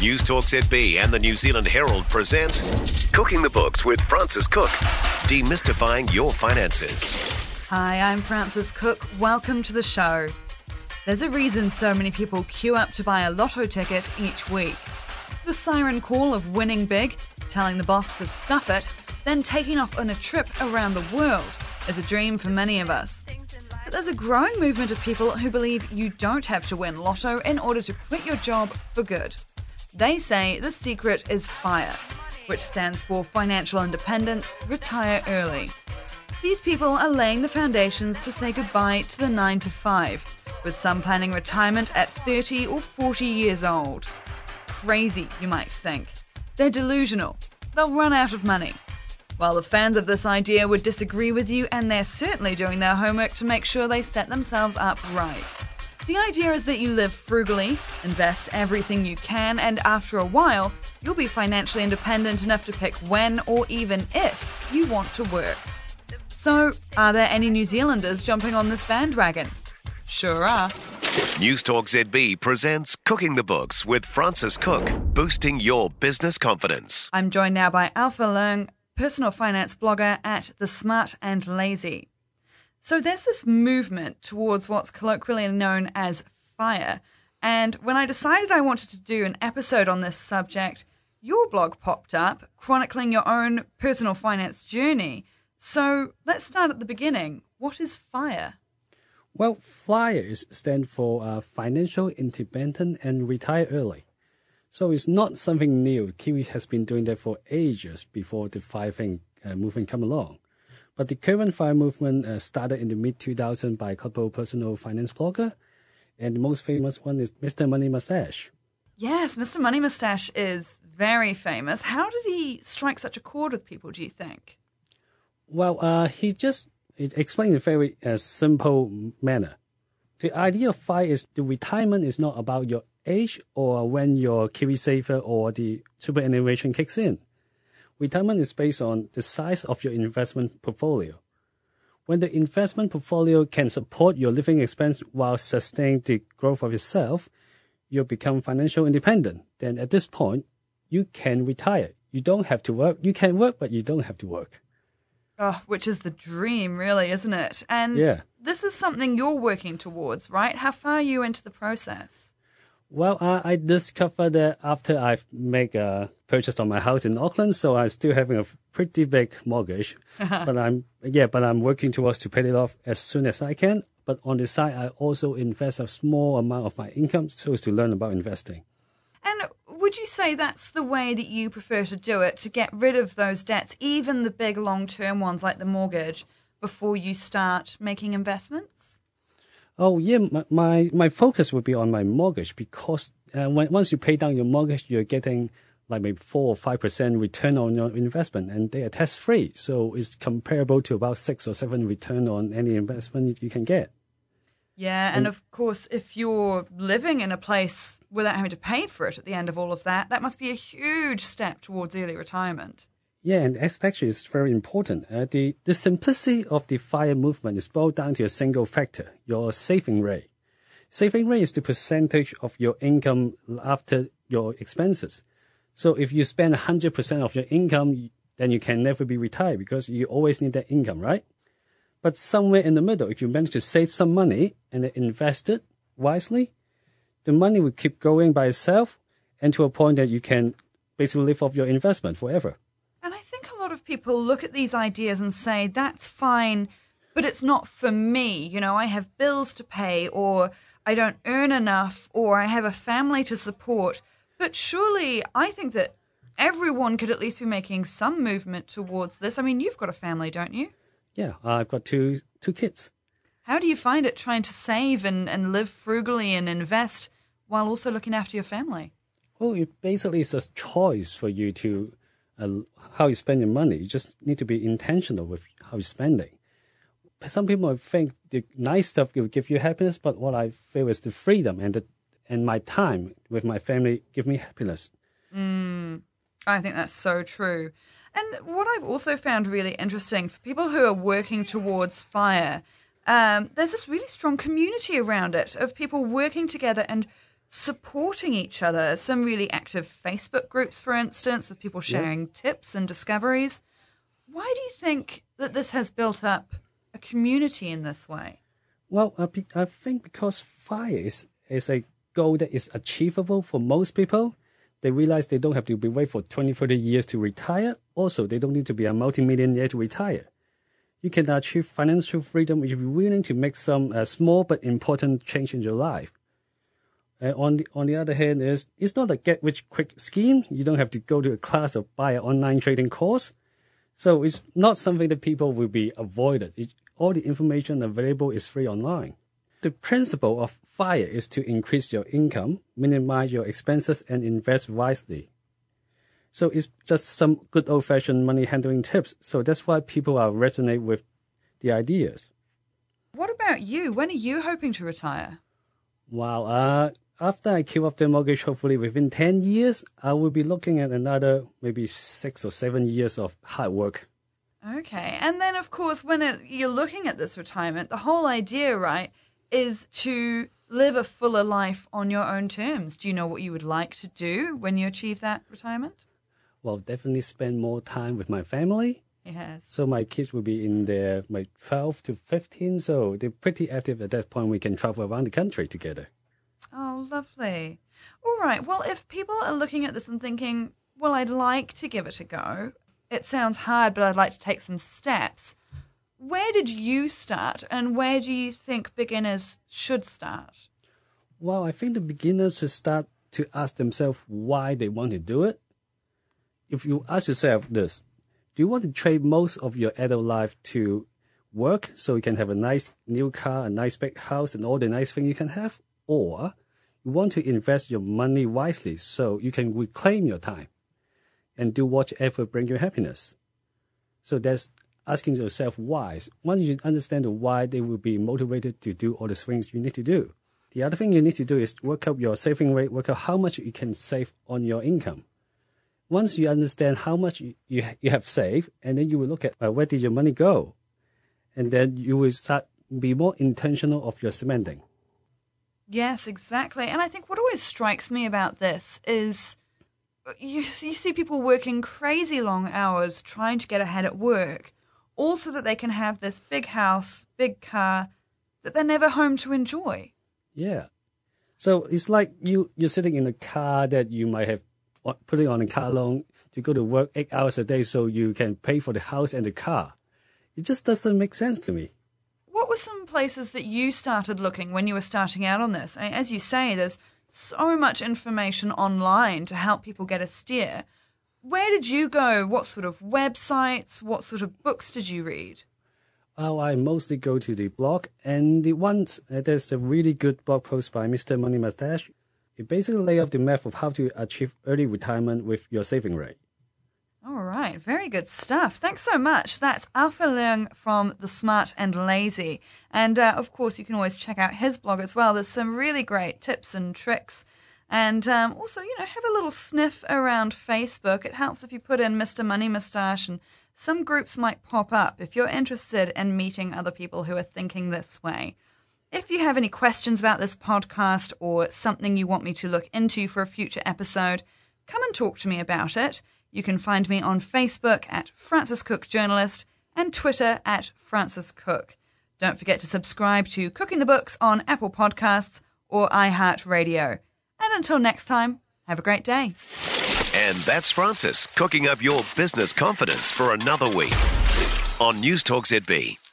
Newstalk ZB and the New Zealand Herald present Cooking the Books with Frances Cook, demystifying your finances. Hi, I'm Frances Cook. Welcome to the show. There's a reason so many people queue up to buy a lotto ticket each week. The siren call of winning big, telling the boss to stuff it, then taking off on a trip around the world is a dream for many of us. But there's a growing movement of people who believe you don't have to win lotto in order to quit your job for good. They say the secret is FIRE, which stands for Financial Independence, Retire Early. These people are laying the foundations to say goodbye to the 9 to 5, with some planning retirement at 30 or 40 years old. Crazy, you might think. They're delusional. They'll run out of money. While the fans of this idea would disagree with you, and they're certainly doing their homework to make sure they set themselves up right. The idea is that you live frugally, invest everything you can, and after a while, you'll be financially independent enough to pick when or even if you want to work. So, are there any New Zealanders jumping on this bandwagon? Sure are. Newstalk ZB presents Cooking the Books with Frances Cook, boosting your business confidence. I'm joined now by Alpha Leung, personal finance blogger at The Smart and Lazy. So there's this movement towards what's colloquially known as FIRE. And when I decided I wanted to do an episode on this subject, your blog popped up chronicling your own personal finance journey. So let's start at the beginning. What is FIRE? Well, FIRE is stand for uh, Financial Independent and Retire Early. So it's not something new. Kiwi has been doing that for ages before the FIRE thing uh, movement come along. But the current FIRE movement uh, started in the mid 2000s by a couple of personal finance blogger, and the most famous one is Mr. Money Mustache. Yes, Mr. Money Mustache is very famous. How did he strike such a chord with people, do you think? Well, uh, he just it explained in a very uh, simple manner. The idea of FIRE is the retirement is not about your age or when your KiwiSaver or the superannuation kicks in. Retirement is based on the size of your investment portfolio. When the investment portfolio can support your living expense while sustaining the growth of yourself, you become financial independent. Then at this point, you can retire. You don't have to work. You can work, but you don't have to work. Oh, which is the dream, really, isn't it? And Yeah. this is something you're working towards, right? How far are you into the process? Well, I, I discovered that after I've made a purchase on my house in Auckland, so I'm still having a pretty big mortgage. but I'm yeah, but I'm working towards to pay it off as soon as I can. But on the side, I also invest a small amount of my income so as to learn about investing. And would you say that's the way that you prefer to do it, to get rid of those debts, even the big long term ones like the mortgage, before you start making investments? Oh yeah, my my, my focus would be on my mortgage because uh, when, once you pay down your mortgage, you're getting like maybe four or five percent return on your investment, and they are tax free. So it's comparable to about six or seven return on any investment you can get. Yeah, and of course, if you're living in a place without having to pay for it at the end of all of that, that must be a huge step towards early retirement. Yeah, and that's actually is very important. Uh, the the simplicity of the FIRE movement is boiled down to a single factor: your saving rate. Saving rate is the percentage of your income after your expenses. So if you spend 100% of your income, then you can never be retired because you always need that income, right? But somewhere in the middle, if you manage to save some money and invest it wisely, the money will keep growing by itself and to a point that you can basically live off your investment forever. And I think a lot of people look at these ideas and say, that's fine, but it's not for me. You know, I have bills to pay, or I don't earn enough, or I have a family to support. But surely I think that everyone could at least be making some movement towards this. I mean, you've got a family, don't you? Yeah, I've got two two kids. How do you find it trying to save and, and live frugally and invest while also looking after your family? Well, it basically is a choice for you to uh, how you spend your money. You just need to be intentional with how you're spending. Some people think the nice stuff will give you happiness, but what I feel is the freedom and the and my time with my family give me happiness. I think that's so true. And what I've also found really interesting for people who are working towards fire, um, there's this really strong community around it of people working together and supporting each other. Some really active Facebook groups, for instance, with people sharing tips and discoveries. Why do you think that this has built up a community in this way? Well, I, I think because fire is, is a goal that is achievable for most people. They realize they don't have to be wait for 20, 30 years to retire. Also, they don't need to be a multimillionaire to retire. You can achieve financial freedom if you're willing to make some uh, small but important change in your life. Uh, on the on the other hand, is it's not a get rich quick scheme. You don't have to go to a class or buy an online trading course. So it's not something that people will be avoided. It, all the information available is free online. The principle of FIRE is to increase your income, minimize your expenses, and invest wisely. So it's just some good old fashioned money handling tips. So that's why people are resonate with the ideas. What about you? When are you hoping to retire? Wow. Uh, after I kill off the mortgage, hopefully within 10 years, I will be looking at another maybe six or seven years of hard work. Okay. And then, of course, when it, you're looking at this retirement, the whole idea, right, is to live a fuller life on your own terms. Do you know what you would like to do when you achieve that retirement? Well, definitely spend more time with my family. Yes. So my kids will be in their like 12 to 15, so they're pretty active at that point. We can travel around the country together. Oh, lovely. All right. Well, if people are looking at this and thinking, well, I'd like to give it a go, it sounds hard, but I'd like to take some steps. Where did you start, and where do you think beginners should start? Well, I think the beginners should start to ask themselves why they want to do it. If you ask yourself this, do you want to trade most of your adult life to work so you can have a nice new car, a nice big house, and all the nice things you can have? Or you want to invest your money wisely so you can reclaim your time and do whatever brings you happiness? So that's asking yourself why. Once you understand the why, they will be motivated to do all the things you need to do. The other thing you need to do is work out your saving rate, work out how much you can save on your income. Once you understand how much you, you, have saved, and then you will look at uh, where did your money go, and then you will start be more intentional of your spending. Yes, exactly. And I think what always strikes me about this is uh, you, you see people working crazy long hours trying to get ahead at work also that they can have this big house, big car that they're never home to enjoy. Yeah. So it's like you you're sitting in a car that you might have uh, putting on a car loan to go to work eight hours a day so you can pay for the house and the car. It just doesn't make sense to me. Were some places that you started looking when you were starting out on this? As you say, there's so much information online to help people get a steer. Where did you go? What sort of websites? What sort of books did you read? Oh, I mostly go to the blog, and the one uh, there's a really good blog post by Mr. Money Mustache. It basically lay out the map of how to achieve early retirement with your saving rate. Right, very good stuff. Thanks so much. That's Alpha Leung from The Smart and Lazy. And uh, of course, you can always check out his blog as well. There's some really great tips and tricks and um, also, you know, have a little sniff around Facebook. It helps if you put in Mr. Money Mustache, and some groups might pop up if you're interested in meeting other people who are thinking this way. If you have any questions about this podcast or something you want me to look into for a future episode, come and talk to me about it. You can find me on Facebook at Frances Cook Journalist and Twitter at Frances Cook. Don't forget to subscribe to Cooking the Books on Apple Podcasts or iHeartRadio. And until next time, have a great day. And that's Frances cooking up your business confidence for another week on Newstalk ZB.